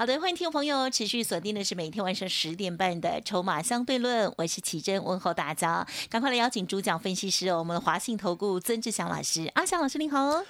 好的，欢迎听众朋友持续锁定的是每天晚上十点半的《筹码相对论》，我是奇珍，问候大家，赶快来邀请主讲分析师，我们华信投顾曾志祥老师，阿祥老师您好。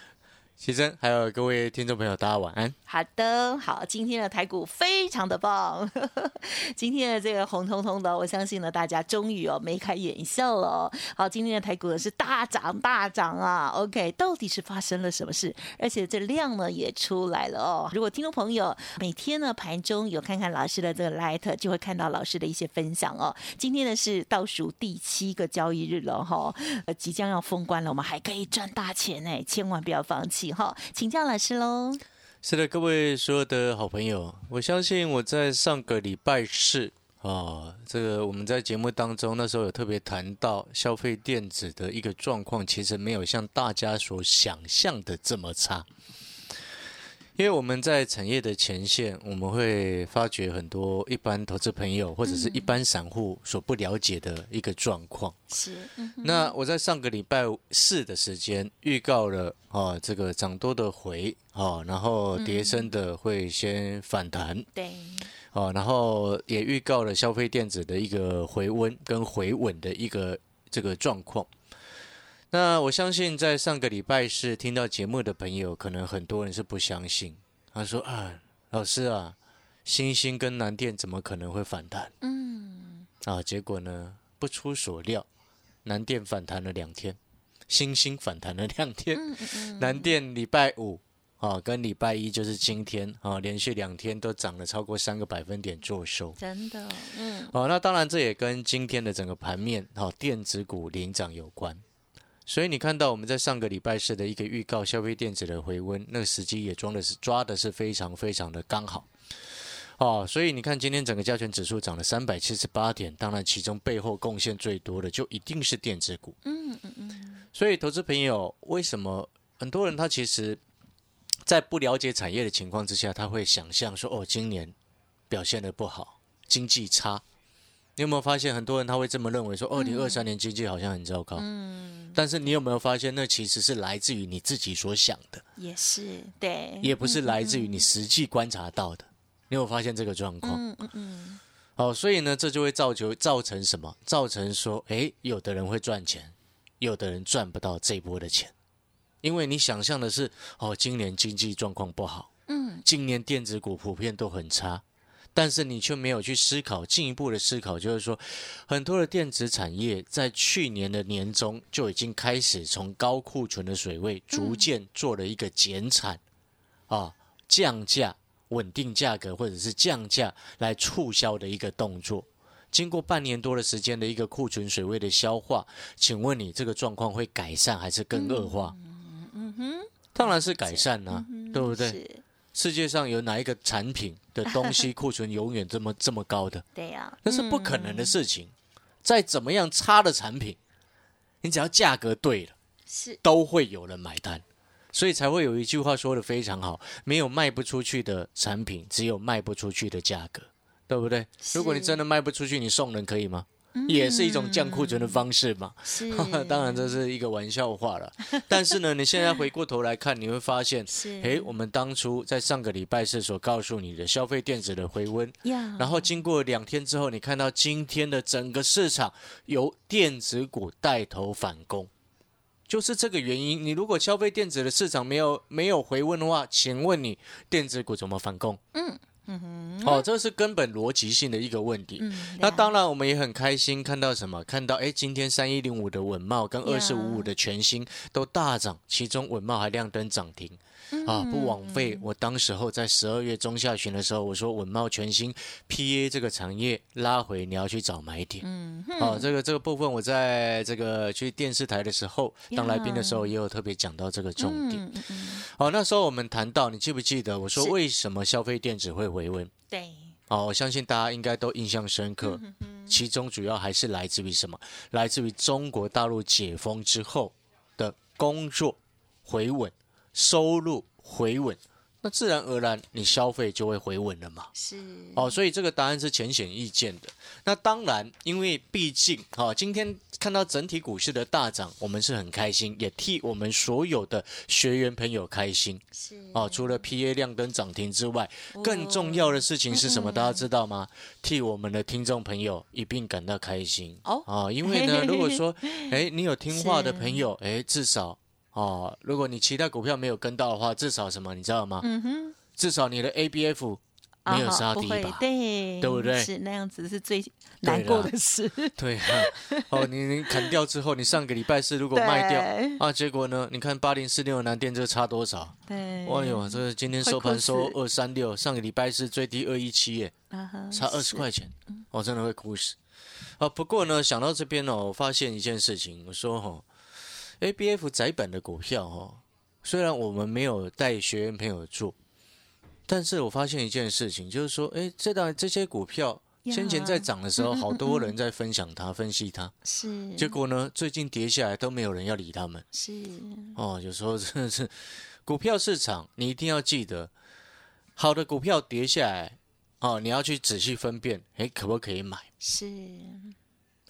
奇珍，还有各位听众朋友，大家晚安。好的，好，今天的台股非常的棒，今天的这个红彤彤的，我相信呢，大家终于哦眉开眼笑了哦。好，今天的台股呢是大涨大涨啊，OK，到底是发生了什么事？而且这量呢也出来了哦。如果听众朋友每天呢盘中有看看老师的这个 light，就会看到老师的一些分享哦。今天呢是倒数第七个交易日了哈，呃，即将要封关了，我们还可以赚大钱哎，千万不要放弃。几号，请教老师喽。是的，各位所有的好朋友，我相信我在上个礼拜四啊，这个我们在节目当中那时候有特别谈到消费电子的一个状况，其实没有像大家所想象的这么差。因为我们在产业的前线，我们会发觉很多一般投资朋友或者是一般散户所不了解的一个状况。是，那我在上个礼拜四的时间预告了啊，这个涨多的回啊，然后跌升的会先反弹。对。啊，然后也预告了消费电子的一个回温跟回稳的一个这个状况。那我相信，在上个礼拜是听到节目的朋友，可能很多人是不相信。他说：“啊，老师啊，星星跟南电怎么可能会反弹？”嗯，啊，结果呢，不出所料，南电反弹了两天，星星反弹了两天。南电礼拜五啊，跟礼拜一就是今天啊，连续两天都涨了超过三个百分点做收。真的，嗯，哦，那当然这也跟今天的整个盘面，好，电子股领涨有关。所以你看到我们在上个礼拜四的一个预告，消费电子的回温，那个时机也装的是抓的是非常非常的刚好，哦，所以你看今天整个加权指数涨了三百七十八点，当然其中背后贡献最多的就一定是电子股。嗯嗯嗯。所以投资朋友，为什么很多人他其实，在不了解产业的情况之下，他会想象说，哦，今年表现的不好，经济差。你有没有发现很多人他会这么认为说，二零二三年经济好像很糟糕。嗯，但是你有没有发现，那其实是来自于你自己所想的，也是对，也不是来自于你实际观察到的。你有发现这个状况？嗯嗯嗯。好，所以呢，这就会造就造成什么？造成说，哎，有的人会赚钱，有的人赚不到这波的钱，因为你想象的是，哦，今年经济状况不好，嗯，今年电子股普遍都很差。但是你却没有去思考进一步的思考，就是说，很多的电子产业在去年的年中就已经开始从高库存的水位逐渐做了一个减产，啊，降价、稳定价格或者是降价来促销的一个动作。经过半年多的时间的一个库存水位的消化，请问你这个状况会改善还是更恶化？嗯哼，当然是改善啦，对不对？世界上有哪一个产品的东西库存永远这么这么高的？对呀，那是不可能的事情。再怎么样差的产品，你只要价格对了，是都会有人买单。所以才会有一句话说的非常好：没有卖不出去的产品，只有卖不出去的价格，对不对？如果你真的卖不出去，你送人可以吗？也是一种降库存的方式嘛，当然这是一个玩笑话了。但是呢，你现在回过头来看，你会发现，哎，我们当初在上个礼拜是所告诉你的消费电子的回温，然后经过两天之后，你看到今天的整个市场由电子股带头反攻，就是这个原因。你如果消费电子的市场没有没有回温的话，请问你电子股怎么反攻？嗯。嗯哼，哦，这是根本逻辑性的一个问题。嗯，那当然，我们也很开心看到什么？看到哎，今天三一零五的稳茂跟二四五五的全新都大涨，其中稳茂还亮灯涨停。啊，不枉费我当时候在十二月中下旬的时候，我说稳茂全新 PA 这个产业拉回，你要去找买点。嗯，好，这个这个部分我在这个去电视台的时候当来宾的时候，也有特别讲到这个重点。好，那时候我们谈到，你记不记得我说为什么消费电子会回温？对，哦，我相信大家应该都印象深刻。其中主要还是来自于什么？来自于中国大陆解封之后的。工作回稳，收入回稳，那自然而然你消费就会回稳了嘛。是哦，所以这个答案是浅显易见的。那当然，因为毕竟哈、哦，今天看到整体股市的大涨，我们是很开心，也替我们所有的学员朋友开心是哦。除了 PA 亮灯涨停之外，更重要的事情是什么？大家知道吗？替我们的听众朋友一并感到开心哦哦。因为呢，如果说 哎，你有听话的朋友，哎，至少哦，如果你其他股票没有跟到的话，至少什么？你知道吗？嗯哼，至少你的 ABF 没有啊杀低吧？对对不对是那样子是最难过的事。对啊，哦，你你砍掉之后，你上个礼拜四如果卖掉啊，结果呢？你看八零四六南电这个差多少？对，哎呦，这个今天收盘收二三六，上个礼拜是最低二一七耶，啊差二十是块钱，我真的会哭死。啊，不过呢，想到这边哦，我发现一件事情，我说哈、a b f 窄本的股票哦、虽然我们没有带学员朋友做，但是我发现一件事情，就是说，哎，这档这些股票先前在涨的时候，好多人在分享它、分析它，是。结果呢，最近跌下来都没有人要理他们。是。哦，有时候真的是股票市场，你一定要记得，好的股票跌下来，哦，你要去仔细分辨，哎，可不可以买？是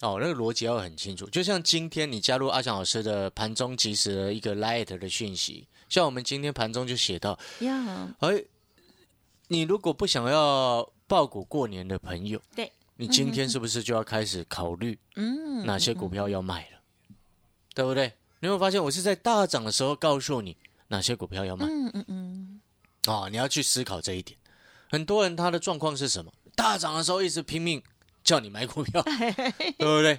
哦，那个逻辑要很清楚。就像今天你加入阿强老师的盘中即时的一个 Light 的讯息，像我们今天盘中就写到，呀，哎，你如果不想要爆股过年的朋友，对，你今天是不是就要开始考虑嗯，哪些股票要卖了？对不对？你有发现我是在大涨的时候告诉你哪些股票要卖。嗯嗯嗯，哦，你要去思考这一点。很多人他的状况是什么？大涨的时候一直拼命叫你买股票，对不对？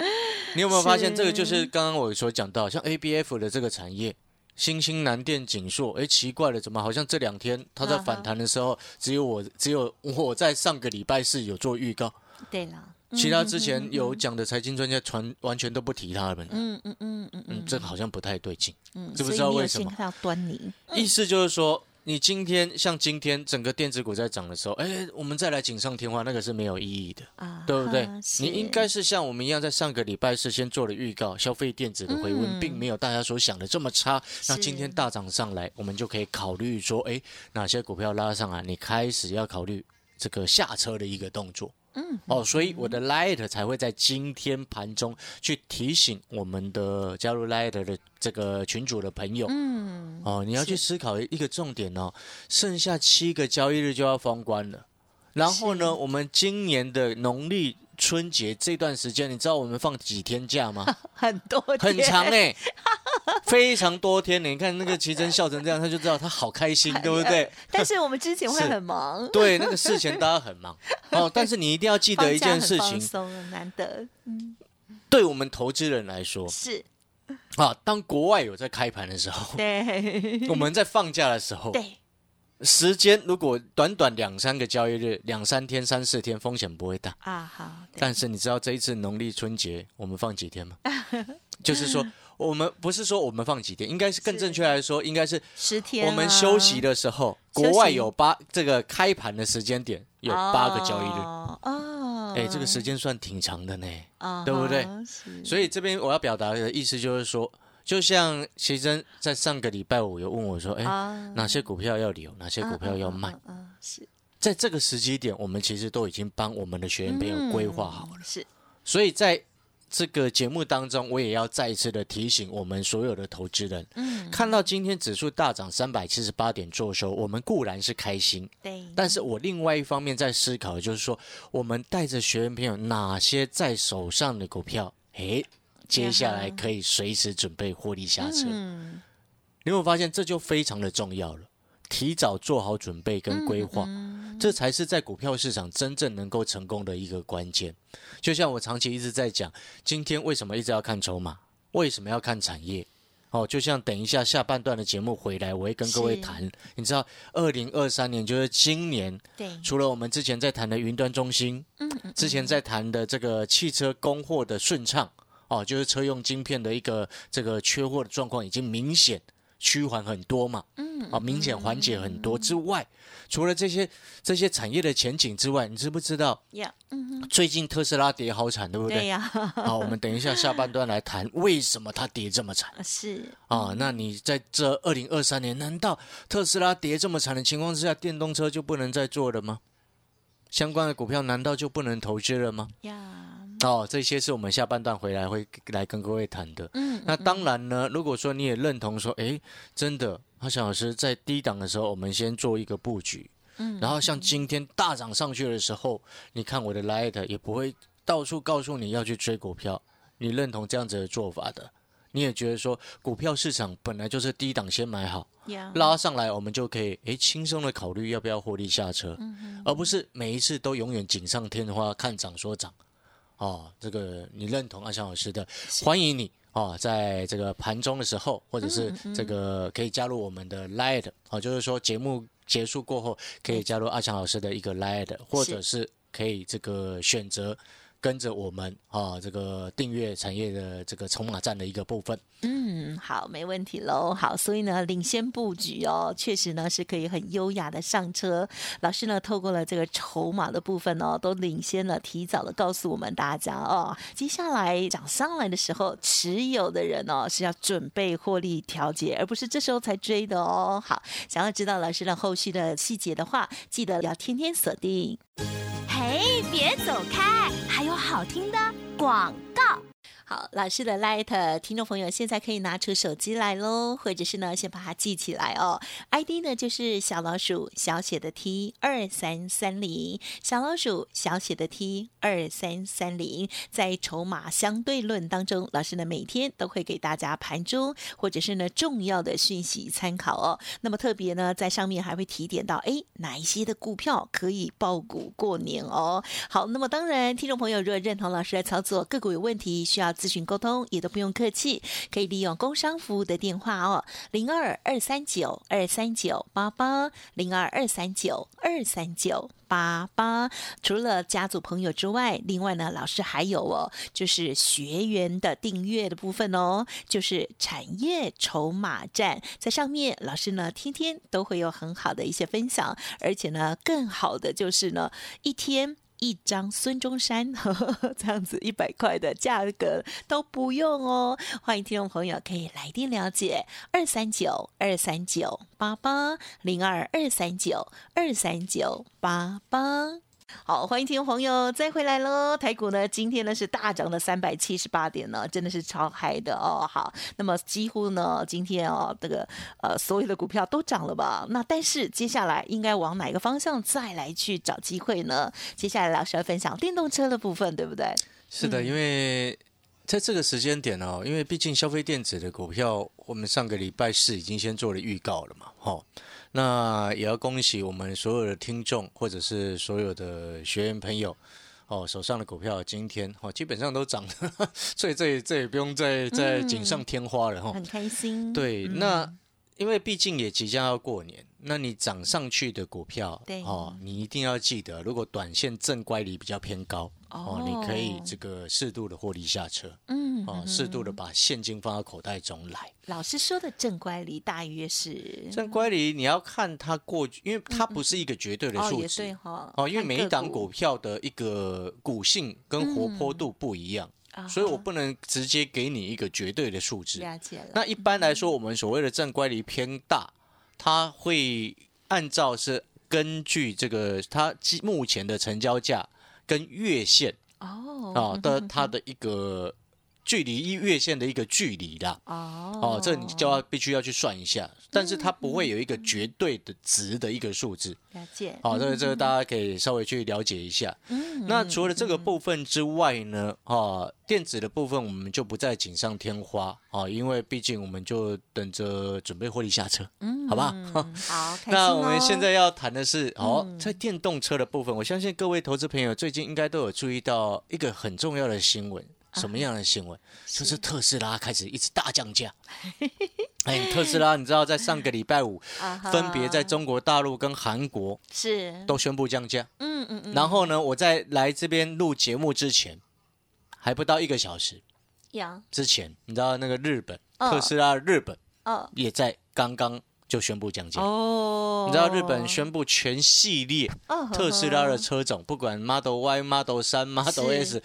你有没有发现是这个就是刚刚我所讲到，像 ABF 的这个产业，新兴南电、景硕，哎，奇怪了，怎么好像这两天它在反弹的时候，只有我只有我在上个礼拜四有做预告，对了，其他之前有讲的财经专家传完全都不提他们。嗯嗯嗯嗯嗯，这好像不太对劲。嗯，知不知道为什么先看到端倪？意思就是说，你今天像今天整个电子股在涨的时候，哎，我们再来锦上添花，那个是没有意义的，啊，对不对？你应该是像我们一样，在上个礼拜事先做了预告，消费电子的回温嗯并没有大家所想的这么差。那今天大涨上来，我们就可以考虑说，哎，哪些股票拉上来，你开始要考虑这个下车的一个动作。嗯，哦，所以我的 Light 才会在今天盘中去提醒我们的加入 Light 的这个群主的朋友，嗯，哦，你要去思考一个重点哦，剩下七个交易日就要封关了。然后呢，我们今年的农历春节这段时间，你知道我们放几天假吗？很多很天长哎、非常多天呢。你看那个奇珍笑成这样，他就知道他好开心，对不对？但是我们之前会很忙，对，那个事前大家很忙。哦，但是你一定要记得一件事情，放松难得。对我们投资人来说是。啊，当国外有在开盘的时候，对。我们在放假的时候，对时间如果短短两三个交易日，两三天、三四天，风险不会大。啊，好，但是你知道这一次农历春节我们放几天吗？就是说，我们不是说我们放几天，应该是更正确来说，应该是十天啊，我们休息的时候，国外有八这个开盘的时间点有八个交易日，哦，哦哎，这个时间算挺长的呢。啊对不对所以这边我要表达的意思就是说，就像奇珍在上个礼拜五有问我说，哎，啊哪些股票要留，哪些股票要卖？是在这个时机点，我们其实都已经帮我们的学员朋友规划好了。嗯是所以在这个节目当中，我也要再一次的提醒我们所有的投资人，嗯看到今天指数大涨三百七十八点做收，我们固然是开心，对，但是我另外一方面在思考，就是说，我们带着学员朋友哪些在手上的股票，诶，接下来可以随时准备获利下车。嗯你有没有发现这就非常的重要了？提早做好准备跟规划，嗯这才是在股票市场真正能够成功的一个关键。就像我长期一直在讲，今天为什么一直要看筹码，为什么要看产业？哦，就像等一下下半段的节目回来，我会跟各位谈。你知道，二零二三年就是今年，对，除了我们之前在谈的云端中心，嗯嗯之前在谈的这个汽车供货的顺畅，哦，就是车用晶片的一个这个缺货的状况已经明显趋缓很多嘛，嗯啊，明显缓解很多之外，除了这些这些产业的前景之外，你知不知道最近特斯拉跌好惨，对不对？对呀，好，我们等一下下半段来谈 为什么它跌这么惨是啊？那你在这二零二三年，难道特斯拉跌这么惨的情况之下，电动车就不能再做了吗？相关的股票难道就不能投资了吗？呀，哦，这些是我们下半段回来会来跟各位谈的。嗯，那当然呢，如果说你也认同说，诶，真的，阿翔老师在低档的时候，我们先做一个布局，嗯然后像今天大涨上去的时候，你看我的 Light 也不会到处告诉你要去追股票，你认同这样子的做法的，你也觉得说股票市场本来就是低档先买好，呀，拉上来我们就可以诶轻松的考虑要不要获利下车，而不是每一次都永远锦上添花，看涨说涨。哦，这个你认同阿强老师的，欢迎你哦，在这个盘中的时候，或者是这个可以加入我们的 Light 哦，就是说节目结束过后可以加入阿强老师的一个 Light，或者是可以这个选择跟着我们啊这个订阅产业的这个筹码站的一个部分。嗯，好，没问题喽。好，所以呢，领先布局哦，确实呢是可以很优雅的上车。老师呢，透过了这个筹码的部分哦，都领先了，提早的告诉我们大家哦，接下来涨上来的时候，持有的人哦是要准备获利调节，而不是这时候才追的哦。好，想要知道老师的后续的细节的话，记得要天天锁定。哎，别走开，还有好听的广告。好，老师的 Light 听众朋友现在可以拿出手机来喽，或者是呢先把它记起来哦。ID 呢就是小老鼠小写的 T 二三三零，小老鼠小写的 T 二三三零。在筹码相对论当中，老师呢每天都会给大家盘中或者是呢重要的讯息参考哦。那么特别呢在上面还会提点到，哎哪一些的股票可以爆股过年哦。好，那么当然听众朋友如果认同老师的操作，个股有问题需要。咨询沟通也都不用客气，可以利用工商服务的电话哦，零二二三九二三九八八，零二二三九二三九八八。除了家族朋友之外，另外呢，老师还有哦，就是学员的订阅的部分哦，就是产业筹码站，在上面老师呢天天都会有很好的一些分享，而且呢，更好的就是呢，一天。一张孙中山呵 呵这样子一百块的价格都不用哦，欢迎听众朋友可以来电了解二三九二三九八八零二二三九二三九八八。好，欢迎听众朋友再回来喽！台股呢，今天呢是大涨了三百七十八点呢，真的是超嗨的哦。好，那么几乎呢，今天哦，这个呃所有的股票都涨了吧？那但是接下来应该往哪个方向再来去找机会呢？接下来老师要分享电动车的部分，对不对？是的，因为在这个时间点哦，因为毕竟消费电子的股票，我们上个礼拜四已经先做了预告了嘛，哈。那也要恭喜我们所有的听众，或者是所有的学员朋友，哦，手上的股票今天哦基本上都涨了，所以这也这也不用再再锦上添花了哈。很开心。对，嗯那因为毕竟也即将要过年，那你涨上去的股票，对哦，你一定要记得，如果短线正乖离比较偏高，哦，你可以这个适度的获利下车，嗯哦，适度的把现金放到口袋中来。老师说的正乖离大约是正乖离你要看它过去，因为它不是一个绝对的数值对哈哦，因为每一档股股票的一个股性跟活泼度不一样，啊所以我不能直接给你一个绝对的数字。了解了。那一般来说，我们所谓的正乖离偏大，它会按照是根据这个它基目前的成交价跟月线哦。啊的它的一个距离一月线的一个距离啦。哦哦，这你就要必须要去算一下，但是它不会有一个绝对的值的一个数字。了解。好、这个这个大家可以稍微去了解一下。嗯那除了这个部分之外呢，啊，电子的部分我们就不再锦上添花啊，因为毕竟我们就等着准备获利下车，嗯好吧？好，那我们哦现在要谈的是哦，嗯在电动车的部分，我相信各位投资朋友最近应该都有注意到一个很重要的新闻。什么样的新闻？就是特斯拉开始一直大降价。哎，特斯拉，你知道在上个礼拜五，分别在中国大陆跟韩国是都宣布降价。嗯嗯嗯，然后呢，我在来这边录节目之前，还不到一个小时呀之前，你知道那个日本嗯特斯拉日本哦也在刚刚就宣布降价。哦，你知道日本宣布全系列哦特斯拉的车种，不管 Model Y、Model 三、Model S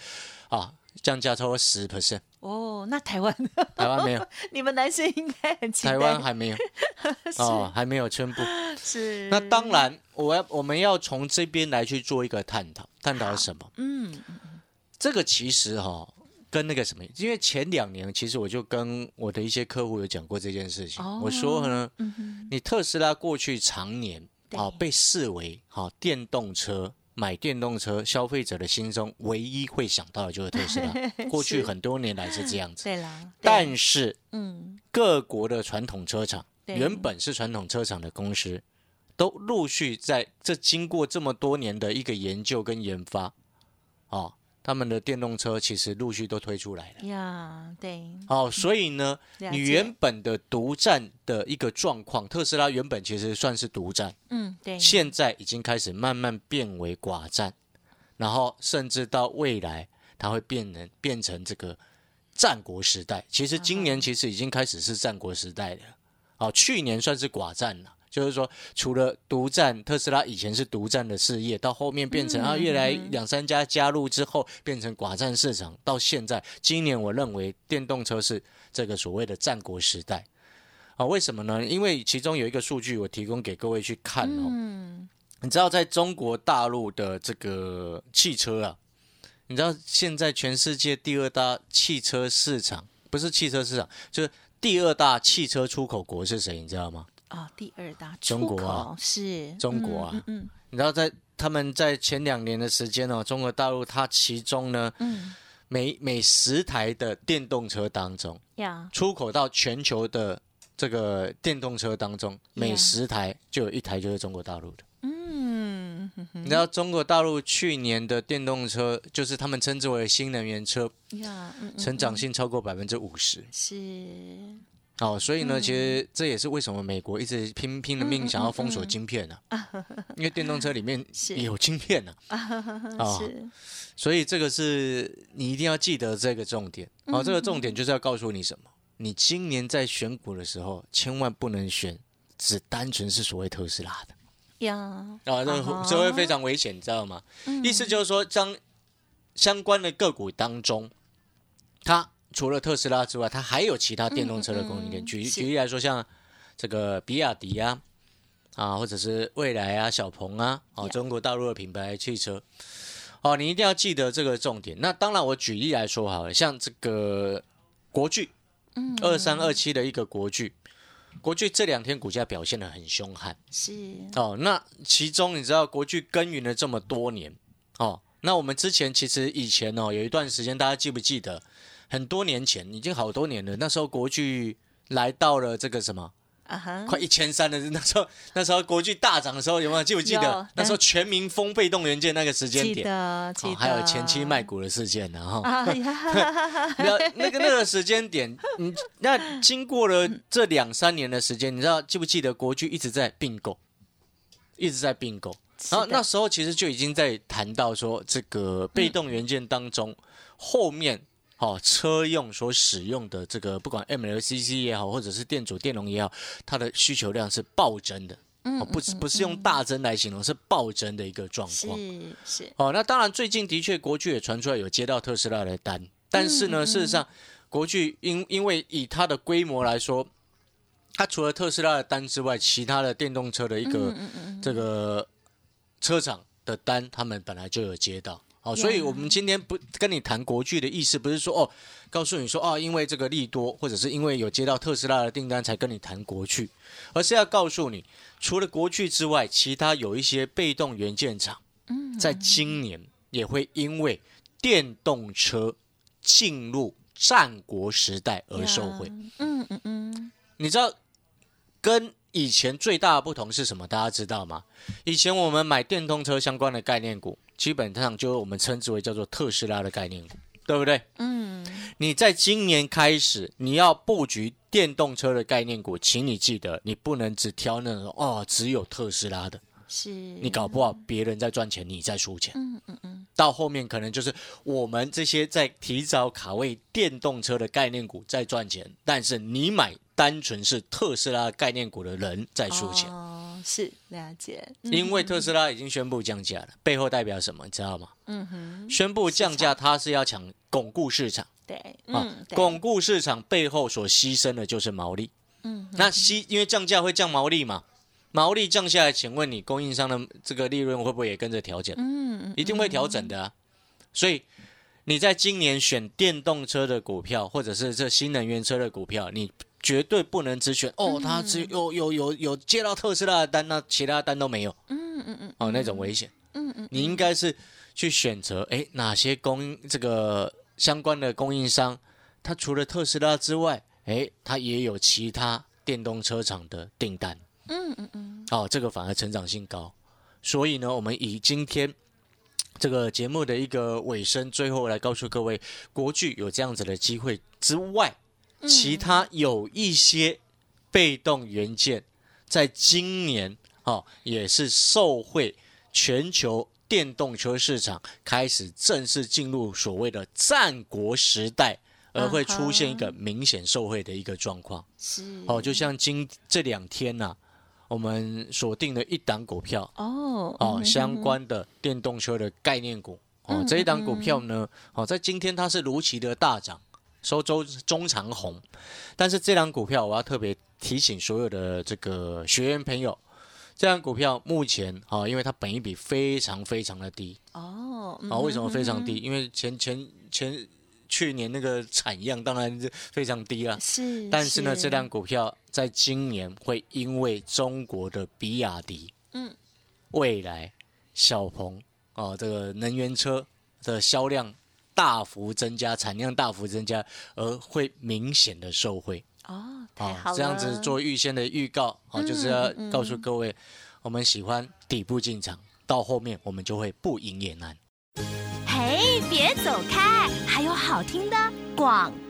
啊，降价超过十 percent。哦，那台湾台湾没有，你们男生应该很期待，台湾还没有 哦，还没有宣布。是那当然，我要我们要从这边来去做一个探讨，探讨什么？嗯这个其实哈、跟那个什么，因为前两年其实我就跟我的一些客户有讲过这件事情。哦我说呢，嗯你特斯拉过去常年对啊被视为好电动车。买电动车，消费者的心中唯一会想到的就是特斯拉。过去很多年来是这样子，对但是嗯。各国的传统车厂，原本是传统车厂的公司，都陆续在这经过这么多年的一个研究跟研发，哦，他们的电动车其实陆续都推出来了。呀，对，哦，所以呢，你原本的独占的一个状况，特斯拉原本其实算是独占，嗯对，现在已经开始慢慢变为寡占，然后甚至到未来，它会变成变成这个战国时代。其实今年其实已经开始是战国时代了。哦，去年算是寡占了。就是说，除了独占特斯拉以前是独占的事业，到后面变成、啊，越来两三家加入之后，变成寡占市场，到现在今年我认为电动车是这个所谓的战国时代。啊，为什么呢？因为其中有一个数据我提供给各位去看哦。嗯你知道在中国大陆的这个汽车啊，你知道现在全世界第二大汽车市场不是汽车市场，就是第二大汽车出口国是谁？你知道吗？哦，第二大中国啊是中国啊嗯嗯你知道在他们在前两年的时间哦，中国大陆它其中呢，嗯。每每十台的电动车当中，呀，出口到全球的这个电动车当中，每十台就有一台就是中国大陆的。嗯你知道中国大陆去年的电动车，就是他们称之为新能源车，呀，嗯嗯成长性超过百分之五十。是哦，所以呢，嗯。其实这也是为什么美国一直拼拼了命想要封锁晶片呢、因为电动车里面 是。有晶片 呢、哦是所以这个是你一定要记得这个重点。哦，这个重点就是要告诉你什么？你今年在选股的时候，千万不能选只单纯是所谓特斯拉的。呀，啊，这这会非常危险，你知道吗？意思就是说，将相关的个股当中，它除了特斯拉之外，它还有其他电动车的供应链。举举例来说，像这个比亚迪啊，啊，或者是蔚来啊、小鹏啊，哦中国大陆的品牌汽车。哦，你一定要记得这个重点。那当然，我举例来说好了，像这个国巨，嗯二三二七的一个国巨，国巨这两天股价表现的很凶悍。是哦，那其中你知道国巨耕耘了这么多年，哦，那我们之前其实以前哦有一段时间，大家记不记得？很多年前，已经好多年了。那时候国巨来到了这个什么，啊哈，快一千三了那时候，那时候国巨大涨的时候，有没有记不记得？那时候全民封被动元件那个时间记点，得记得，哦，还有前期卖股的事件呢，哈。啊呀，那 那个那个时间点，嗯，那经过了这两三年的时间，你知道记不记得国巨一直在并购，一直在并购，然后那时候其实就已经在谈到说，这个被动元件当中、后面。哦，车用所使用的这个，不管 MLCC 也好，或者是电阻电容也好，它的需求量是暴增的。嗯哦，不是不是用大增来形容，是暴增的一个状况。是是，哦，那当然，最近的确国巨也传出来有接到特斯拉的单，但是呢，事实上，国巨因因为以它的规模来说，它除了特斯拉的单之外，其他的电动车的一个、这个车厂的单，他们本来就有接到。哦，所以我们今天不跟你谈国巨的意思，不是说哦，告诉你说哦，因为这个利多，或者是因为有接到特斯拉的订单才跟你谈国巨，而是要告诉你，除了国巨之外，其他有一些被动元件厂，在今年也会因为电动车进入战国时代而受惠。嗯嗯嗯，你知道跟以前最大的不同是什么？大家知道吗？以前我们买电动车相关的概念股，基本上就是我们称之为叫做特斯拉的概念股，对不对？嗯，你在今年开始，你要布局电动车的概念股，请你记得，你不能只挑那种哦只有特斯拉的，是你搞不好别人在赚钱，你在输钱。嗯嗯嗯，到后面可能就是我们这些在提早卡位电动车的概念股在赚钱，但是你买单纯是特斯拉概念股的人在输钱，哦，是了解，嗯因为特斯拉已经宣布降价了，背后代表什么，你知道吗？嗯哼，宣布降价，它是要抢巩固市场对，啊巩固市场背后所牺牲的就是毛利。嗯，那吸因为降价会降毛利嘛，毛利降下来，请问你供应商的这个利润会不会也跟着调整？嗯嗯一定会调整的啊。所以你在今年选电动车的股票，或者是这新能源车的股票，你绝对不能只选哦，他只有有有有接到特斯拉的单，那其他单都没有嗯嗯嗯哦，那种危险。嗯嗯，你应该是去选择，哎，哪些供应这个相关的供应商，它除了特斯拉之外，哎，它也有其他电动车厂的订单。嗯嗯嗯，哦，这个反而成长性高。所以呢，我们以今天这个节目的一个尾声，最后来告诉各位，国巨有这样子的机会之外，其他有一些被动元件，在今年哦也是受惠全球电动车市场开始正式进入所谓的战国时代，而会出现一个明显受惠的一个状况。是。哦，就像今这两天呐、我们锁定了一档股票哦哦，相关的电动车的概念股哦，这一档股票呢，哦，在今天它是如期的大涨，收周中长红，但是这档股票我要特别提醒所有的这个学员朋友，这档股票目前啊、哦，因为它本益比非常非常的低。哦啊、为什么非常低？因为前前前去年那个产量当然是非常低了，是，但是呢，这辆股票在今年会因为中国的比亚迪、嗯，未来、小鹏哦，这个能源车的销量大幅增加，产量大幅增加，而会明显的受惠哦，太好这样子做预先的预告啊，就是要嗯告诉各位，我们喜欢底部进场，到后面我们就会不赢也难。嘿，别走开，还有好听的广告。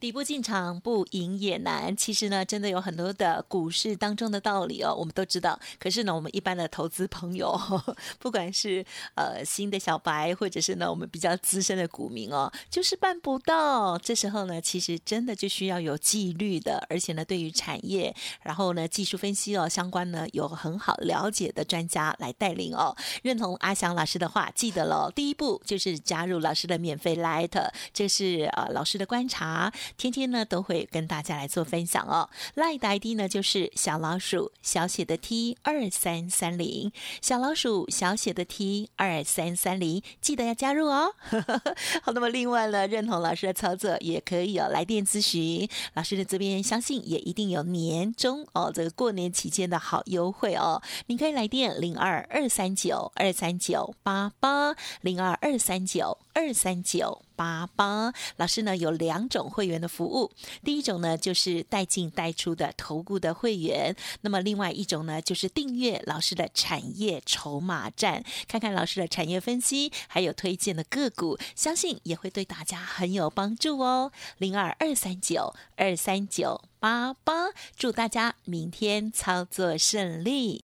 底部进场不赢也难。其实呢，真的有很多的股市当中的道理哦，我们都知道。可是呢，我们一般的投资朋友，不管是呃新的小白，或者是呢我们比较资深的股民哦，就是办不到。这时候呢，其实真的就需要有纪律的，而且呢，对于产业，然后呢技术分析哦相关呢有很好了解的专家来带领哦。认同阿翔老师的话，记得喽，第一步就是加入老师的免费 Light，这是呃老师的观察。天天呢都会跟大家来做分享哦。赖的 ID 呢就是小老鼠小写的 T 二三三零，小老鼠小写的 T 二三三零，记得要加入哦。好，那么另外呢，认同老师的操作也可以有来电咨询，老师的这边相信也一定有年终哦，这个过年期间的好优惠哦。你可以来电零二二三九二三九八八零二二三九二三九。八八老师呢有两种会员的服务，第一种呢就是带进带出的投顾的会员，那么另外一种呢就是订阅老师的产业筹码站，看看老师的产业分析，还有推荐的个股，相信也会对大家很有帮助哦。零二二三九二三九八八，祝大家明天操作顺利。